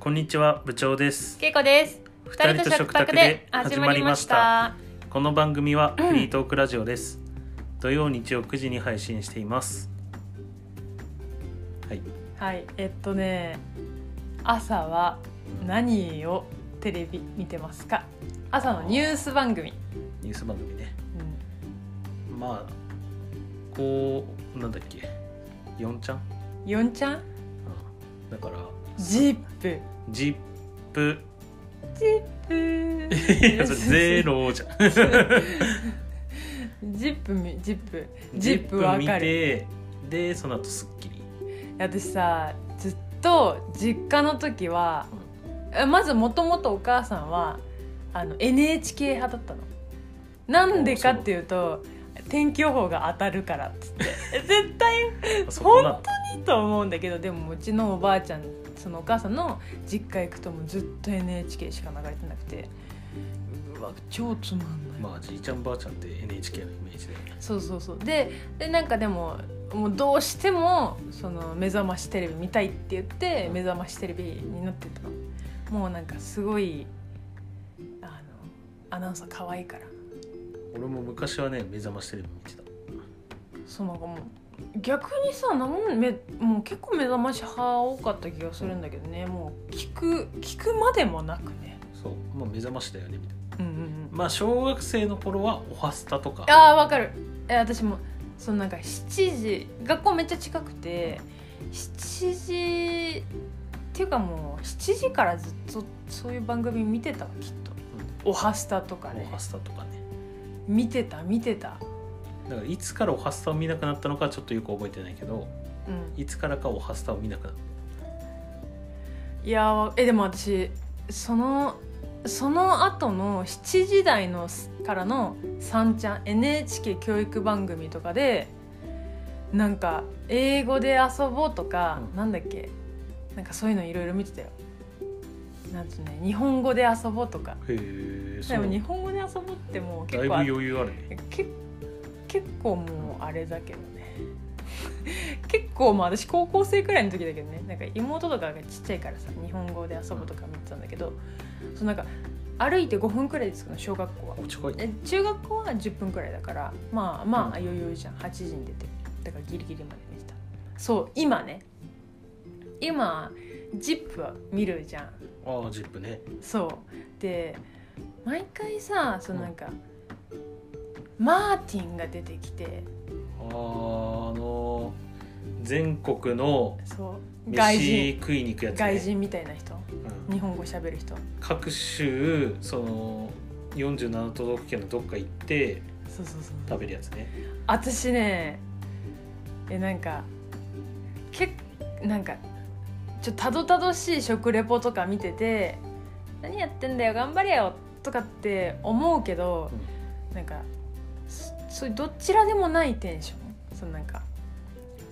こんにちは部長です。けいこです。二人と食卓で始まりました。この番組はフリートークラジオです、土曜日曜9時に配信しています。はい。はい、えっとね、朝は何をテレビ見てますか？朝のニュース番組。ニュース番組ね。うん。まあこうなんだっけ？4ちゃん、四ちゃん、うん、だからジップ、ジップジップ。ゼロじゃん。ジップみ、ジップ、ジップわ見かる。てでその後スッキリ。私さ、ずっと実家の時は、えまずもともとお母さんはあの NHK 派だったの。なんでかっていうと天気予報が当たるからっつって。絶対そこなの。いい と思うんだけどでもうちのおばあちゃんそのお母さんの実家行くともうずっと NHK しか流れてなくてうわ超つまんない、まあじいちゃんばあちゃんって NHK のイメージで。そうそうそう。ででなんかでももうどうしてもその目覚ましテレビ見たいって言って目覚ましテレビになってた。のもうなんかすごいあのアナウンサー可愛いから。俺も昔はね目覚ましテレビ見てた。そうなんかもう逆にさなんめもう結構目覚まし派多かった気がするんだけどね。もう聞く聞くまでもなくね。そう。まあ目覚ましだよねみたいな。うんうんうん。まあ小学生の頃はおはスタとか。あーわかる。え私もそのなんか7時学校めっちゃ近くて7時っていうかもう7時からずっとそういう番組見てたわきっと「おはスタ」とかね。おはスタとかね。見てた見てただからいつからおはスタを見なくなったのかちょっとよく覚えてないけどうん。いつからかおはスタを見なくなっいやーえでも私そのその後の7時台のからの3ちゃん NHK 教育番組とかでなんか英語で遊ぼうとか、うん。なんだっけなんかそういうのいろいろ見てたよ。なんつうね日本語で遊ぼうとか。たへえでも日本語で遊ぼうってもうだいぶ結構余裕あるね。け結構もうあれだけどね。結構まあ私高校生くらいの時だけどね。なんか妹とかがちっちゃいからさ日本語で遊ぶとか見てたんだけど、そうなんか歩いて5分くらいですかね小学校は。中学校は10分くらいだからまあまあうん。余裕じゃん。8時に出てだからギリギリまで見てた。そう今ね。今「ジップは見るじゃん。ああジップね。そう。で毎回さそのなんか、マーティンが出てきてあの全国の外飯人。食いに行くやつね。外人みたいな人。うん。日本語喋る人。各州その47都道府県のどっか行ってそうそうそう食べるやつね。私ねえなんかけなんかちょっとたどたどしい食レポとか見てて「何やってんだよ頑張れよ」とかって思うけど、なんかそそういうどちらでもないテンション。そのなんか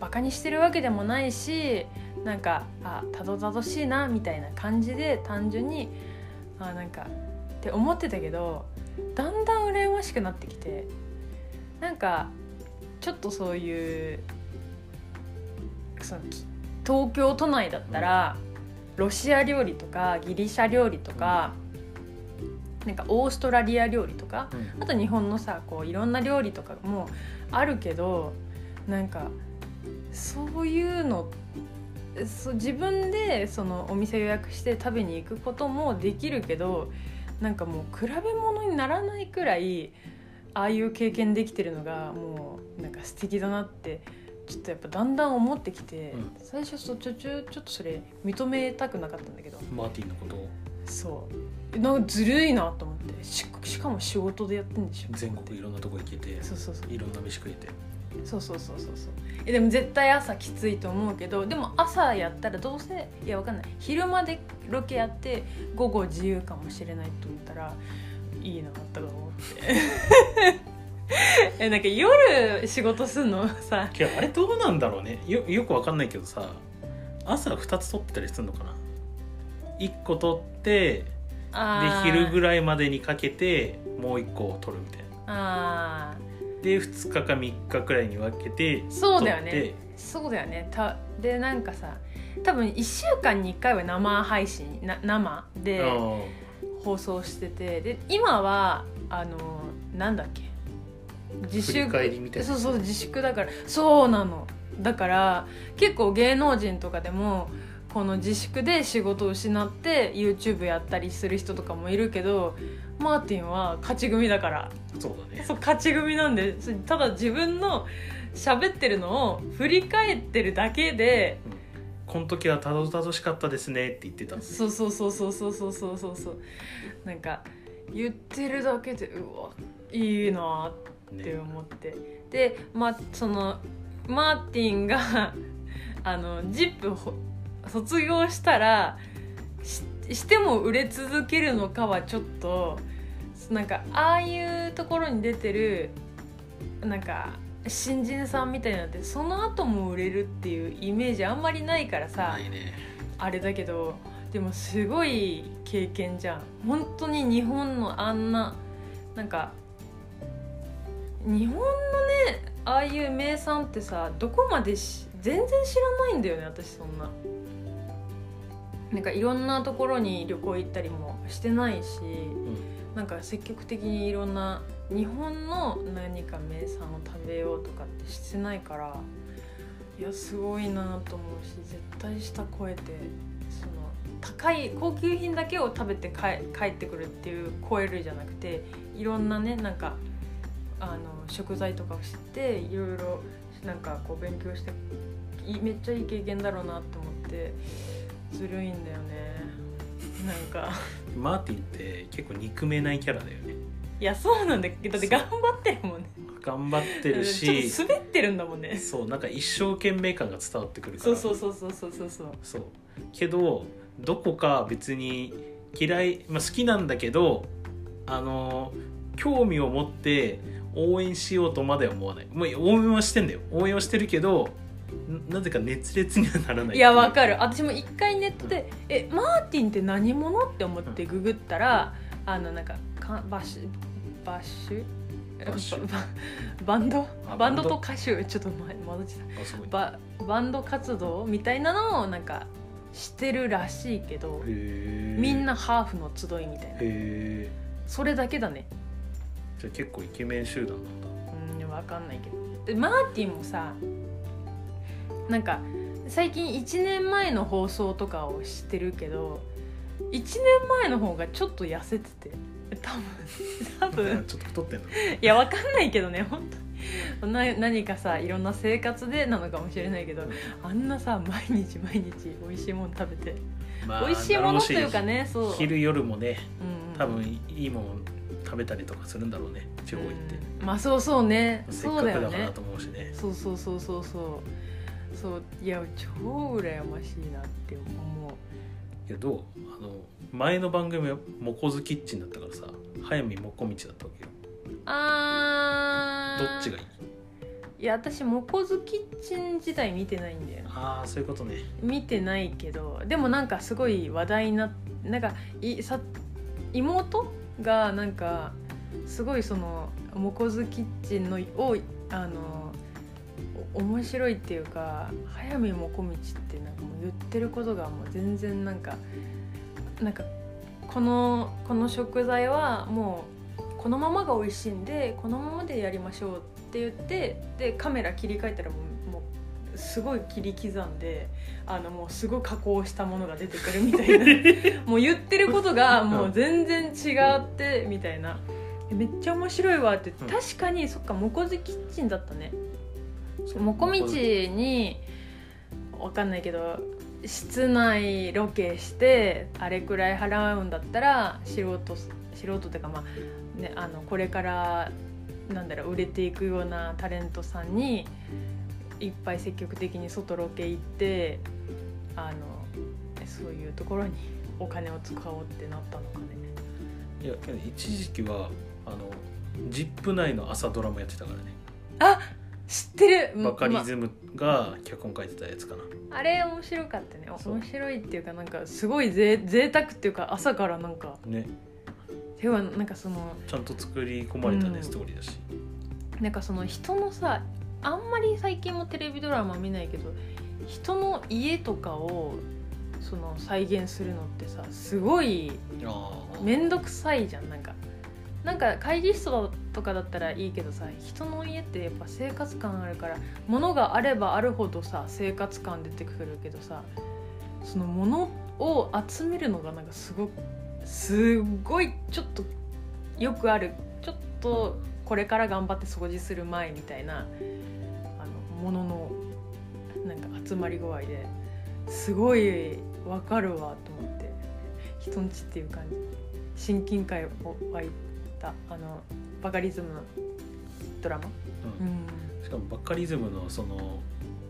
バカにしてるわけでもないしなんかあたどたどしいなみたいな感じで単純にあなんかって思ってたけどだんだん羨ましくなってきてなんかちょっとそういうその東京都内だったら、ロシア料理とかギリシャ料理とか、なんかオーストラリア料理とかうん。あと日本のさこういろんな料理とかもあるけどなんかそういうのそう自分でそのお店予約して食べに行くこともできるけどなんかもう比べ物にならないくらいああいう経験できてるのがもうなんか素敵だなってちょっとやっぱだんだん思ってきて、うん。最初途中ちょっとそれ認めたくなかったんだけど。マーティンのことを。そうなんかずるいなと思って。ししかも仕事でやってんでしょ。全国いろんなとこ行けてそうそうそう。いろんな飯食えて。そうそうそうそうそう。えでも絶対朝きついと思うけどでも朝やったらどうせいやわかんない。昼間でロケやって午後自由かもしれないと思ったらいいなとか思って。えなんか夜仕事すんの？さ。いやあれどうなんだろうね。よよくわかんないけどさ朝2つ取ってたりするのかな。1個取ってで昼ぐらいまでにかけてもう1個を取るみたいな。あで2日か3日くらいに分けてーそうだよね。そうだよね。たでなんかさ多分1週間に1回は生配信な生で放送しててで今はあのなんだっけ？自振り返りみたいな。そうそう自粛だから。そうなの。だから結構芸能人とかでもこの自粛で仕事を失って YouTube やったりする人とかもいるけどマーティンは勝ち組だから。そうだね。そう勝ち組なんでそただ自分の喋ってるのを振り返ってるだけでこの時はたどたどしかったですねって言ってた。そうそうそうそうそうそうそうそうそうなんか言ってるだけでうわいいなってね思って、でまあそのマーティンがあの「ジップほ卒業したらししても売れ続けるのかはちょっとなんかああいうところに出てるなんか新人さんみたいになってその後も売れるっていうイメージあんまりないからさね。あれだけどでもすごい経験じゃん。本当に日本のあんななんか日本のねああいう名産ってさどこまでし全然知らないんだよね私そんななんかいろんなところに旅行行ったりもしてないし、なんか積極的にいろんな日本の何か名産を食べようとかってしてないからいやすごいなと思うし絶対下超えてその高い高級品だけを食べて帰帰ってくるっていう超えるじゃなくていろんなねなんかあの食材とかを知っていろいろなんかこう勉強していめっちゃいい経験だろうなって思ってずるいんだよね。なんか。マーティンって結構憎めないキャラだよね。いやそうなんだけどだって頑張ってるもんね。頑張ってるし。ちょっと滑ってるんだもんね。そうなんか一生懸命感が伝わってくるから。そうそうそうそうそうそうそう。けどどこか別に嫌い、まあ、好きなんだけどあの興味を持って応援しようとまでは思わない。もう応援はしてんだよ。応援はしてるけどななぜか熱烈にはならないいやわかる。私も一回ネットで「えマーティンって何者?」って思ってググったら、あのなんかかバッシュバッシュ？バッシュ？バ バンド？あバンド？と歌手ちょっと前戻ってた。ババンド活動みたいなのをなんかしてるらしいけどみんなハーフの集いみたいな。それだけだね。じゃあ結構イケメン集団なんだ。うん分かんないけど。でマーティンもさなんか最近1年前の放送とかを知ってるけど1年前の方がちょっと痩せてて多分多分。ちょっと太ってんの。いや分かんないけどね本当。にな何かさいろんな生活でなのかもしれないけどあんなさ毎日毎日美味しいもの食べて、まあ美味しいものというかねそう。昼夜もねうん多分いいもの食べたりとかするんだろうね地方行って、うんまあそうそうねそうだよねそうそうそうそうそうそういや超羨ましいなって思う。いやどう？あの前の番組はモコズキッチンだったからさ早見もこみちだったわけよ。あー。どっちがいい？いや私モコズキッチン自体見てないんだよああそういうことね。見てないけどでもなんかすごい話題にななんかいさ妹がなんかすごいそのモコズキッチンのをあのお面白いっていうか早見もこみちってなんかもう言ってることがもう全然なんかなんかこのこの食材はもうこのままが美味しいんでこのままでやりましょうって言ってでカメラ切り替えたらもうもうすごい切り刻んであのもうすごい加工したものが出てくるみたいな。もう言ってることがもう全然違ってみたいな。めっちゃ面白いわってうん。確かにそっかもこずキッチンだったねもこみちにわかんないけど室内ロケしてあれくらい払うんだったら素人素人っていうかまあねあのこれからなんだろう売れていくようなタレントさんにいっぱい積極的に外ロケ行ってあのそういうところにお金を使おうってなったのかね。いや一時期はあのジップ内の朝ドラもやってたからねあ知ってる。バカリまズムが脚本書いてたやつかな、あれ面白かったね。そう。面白いっていうかなんかすごいぜ贅沢っていうか朝からなんか。ね。てはなんかそのちゃんと作り込まれたね、うん。ストーリーだし。なんかその人のさあんまり最近もテレビドラマ見ないけど人の家とかをその再現するのってさすごい面倒くさいじゃん。なんかなんか会議室とかだったらいいけどさ人の家ってやっぱ生活感あるから物があればあるほどさ生活感出てくるけどさその物を集めるのがなんかすごくすごいちょっとよくある。ちょっとこれから頑張って掃除する前みたいなあの物のなんか集まり具合ですごいわかるわと思って人んちっていう感じ。親近感湧いたあのバカリズムのドラマ、うん。うん。しかもバカリズムのその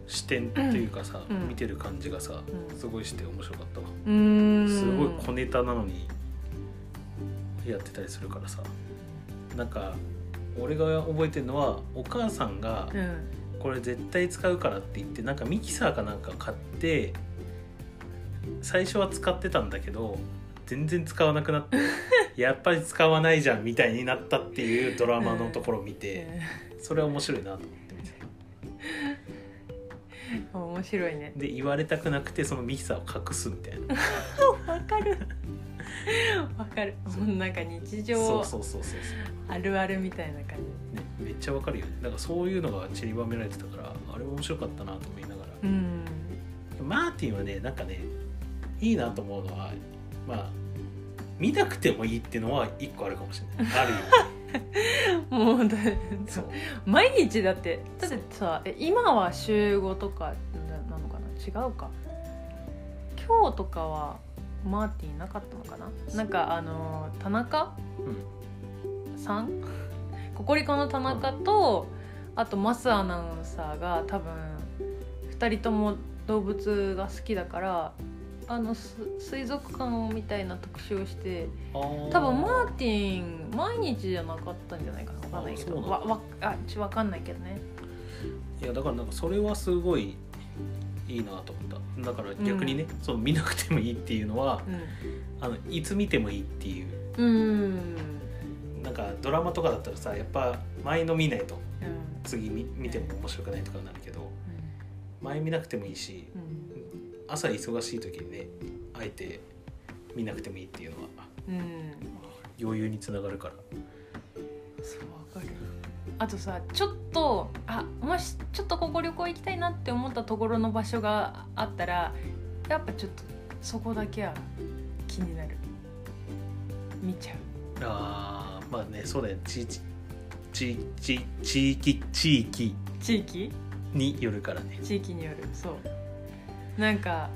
視点っていうかさ、うん。見てる感じがさうん。すごいして面白かったわ、すごい小ネタなのにやってたりするからさ。なんか俺が覚えてるのはお母さんがうん。これ絶対使うからって言ってなんかミキサーかなんか買って最初は使ってたんだけど全然使わなくなって やっぱり使わないじゃんみたいになったっていうドラマのところを見てそれは面白いなと思って見てうん面白いね。で言われたくなくてそのミキサーを隠すみたいな。わかる。わかる。もうなんか日常そうそうそうそうあるあるみたいな感ね、めっちゃわかるよね。だからそういうのが散りばめられてたからあれも面白かったなと思いながら。じうん。マーティンはねなんかねいいなと思うのはまあ見なくてもいいっていうのは一個あるかもしれない。あるよ。もうだそう。毎日だってだってさえ今は週5とかなのかな？違うか。今日とかはマーティンなかったのかな？なんかあの田中？うん。さん？ココリコの田中と、あとマスアナウンサーが多分2人とも動物が好きだからあのす水族館みたいな特集をして多分マーティン毎日じゃなかったんじゃないかな。分かんないけど。わわあち分かんないけどね。いやだからなんかそれはすごいいいなと思った。だから逆にね、その見なくてもいいっていうのはあのいつ見てもいいっていう。うん。うんなんかドラマとかだったらさやっぱ前の見ないとうん。次見見ても面白くないとかになるけど前見なくてもいいしうん朝忙しい時にねあえて見なくてもいいっていうのはうん。余裕につながるから。そうわかる。あとさちょっとあもしちょっとここ旅行行きたいなって思ったところの場所があったらやっぱちょっとそこだけは気になる。見ちゃう。あーまあねそうだよ地域地地地域地域。地域？によるからね。地域による。そうなんか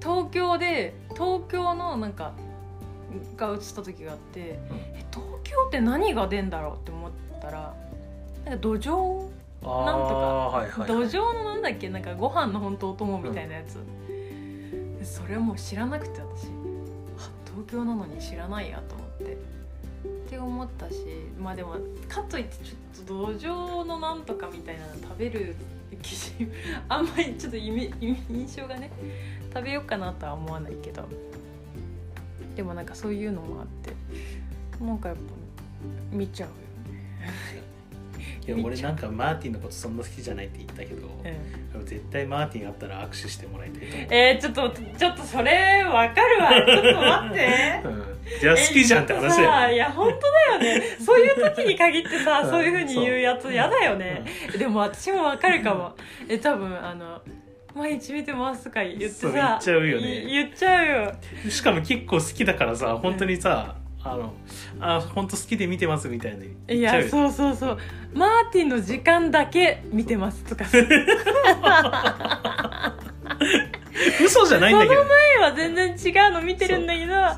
東京で東京のなんかが映った時があって、え東京って何が出んだろうって思ったらなんか土壌あなんとかあはいはい、土はい、壌のなんだっけなんかご飯の本当お供みたいなやつ、でそれもう知らなくて私。あ東京なのに知らないやと思って。って思ったしまあでもかといってちょっと土壌のなんとかみたいなの食べる気あんまりちょっとイメ 印象がね食べようかなとは思わないけど。でもなんかそういうのもあってなんかやっぱ見ちゃうよ。いや俺なんかマーティンのことそんな好きじゃないって言ったけど、ね、でも絶対マーティンあったら握手してもらいたいと思う。えー、ちょっとちょっとそれわかるわ。ちょっと待って。うん、じゃあ好きじゃんって話さだよ。いや本当だよね。そういう時に限ってさ、うん。そういうふうに言うやつ嫌だよね、でも私もわかるかも。え多分あの毎日見てますとか言ってさ言っちゃうよね。い言っちゃうよ。しかも結構好きだからさ本当にさ、あのあ本当好きで見てますみたいないやそうそうそう。マーティンの時間だけ見てます。とか。さ嘘じゃないんだけど、ね、前は全然違うの見てるんだけどマ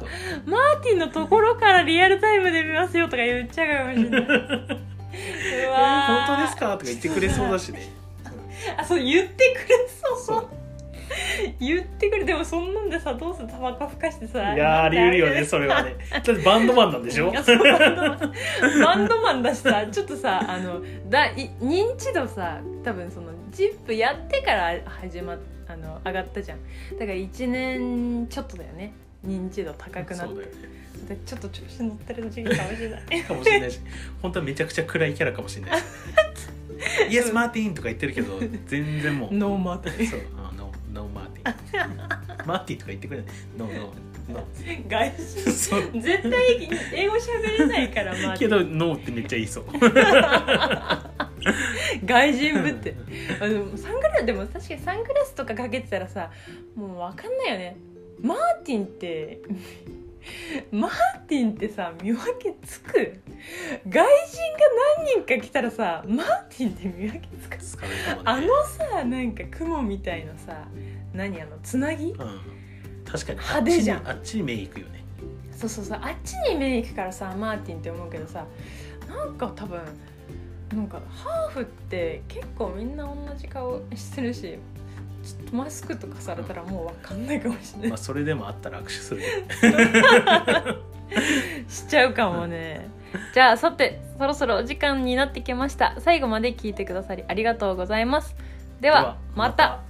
ーティンのところからリアルタイムで見ますよとか言っちゃうかもしれない。う えわー本当ですか？とか言ってくれそうだしね、あそう言ってくれそう。そう 言ってくれでもそんなんでさどうするタバコふかしてさいやーあり得るよねそれはね。だってバンドマンなんでしょ？バンドマンだしさ ちょっとさあのだい認知度さ多分その「ジップやってから始まっあの上がったじゃん。だから1年ちょっとだよね。認知度高くなって。ね。でちょっと調子乗ってる時期かもしれない。かもしれないし。本当はめちゃくちゃ暗いキャラかもしれないし。 Yes マーティンとか言ってるけど全然もう。 No マーティン。そうあマーティンとか言ってくれない。 No no ノ外ー そう。人絶対英語喋れないから まあけど No ってめっちゃ言いそう。外人ぶって。あでもサングラスでも確かにサングラスとかかけてたらさもう分かんないよね。マーティンってマーティンってさ見分けつく？外人が何人か来たらさマーティンって見分けつく？疲れたもんね。あのさなんか雲みたいなさ何あのつなぎ？うん、確かに。派手じゃん。あっちに目いくよね。そうそうそう。あっちに目行くからさマーティンって思うけどさなんか多分なんかハーフって結構みんな同じ顔してるしちょっとマスクとかされたらもう分かんないかもしれない。まあそれでもあったら握手するよ。しちゃうかもね。じゃあさてそろそろお時間になってきました。最後まで聞いてくださりありがとうございます。ではまた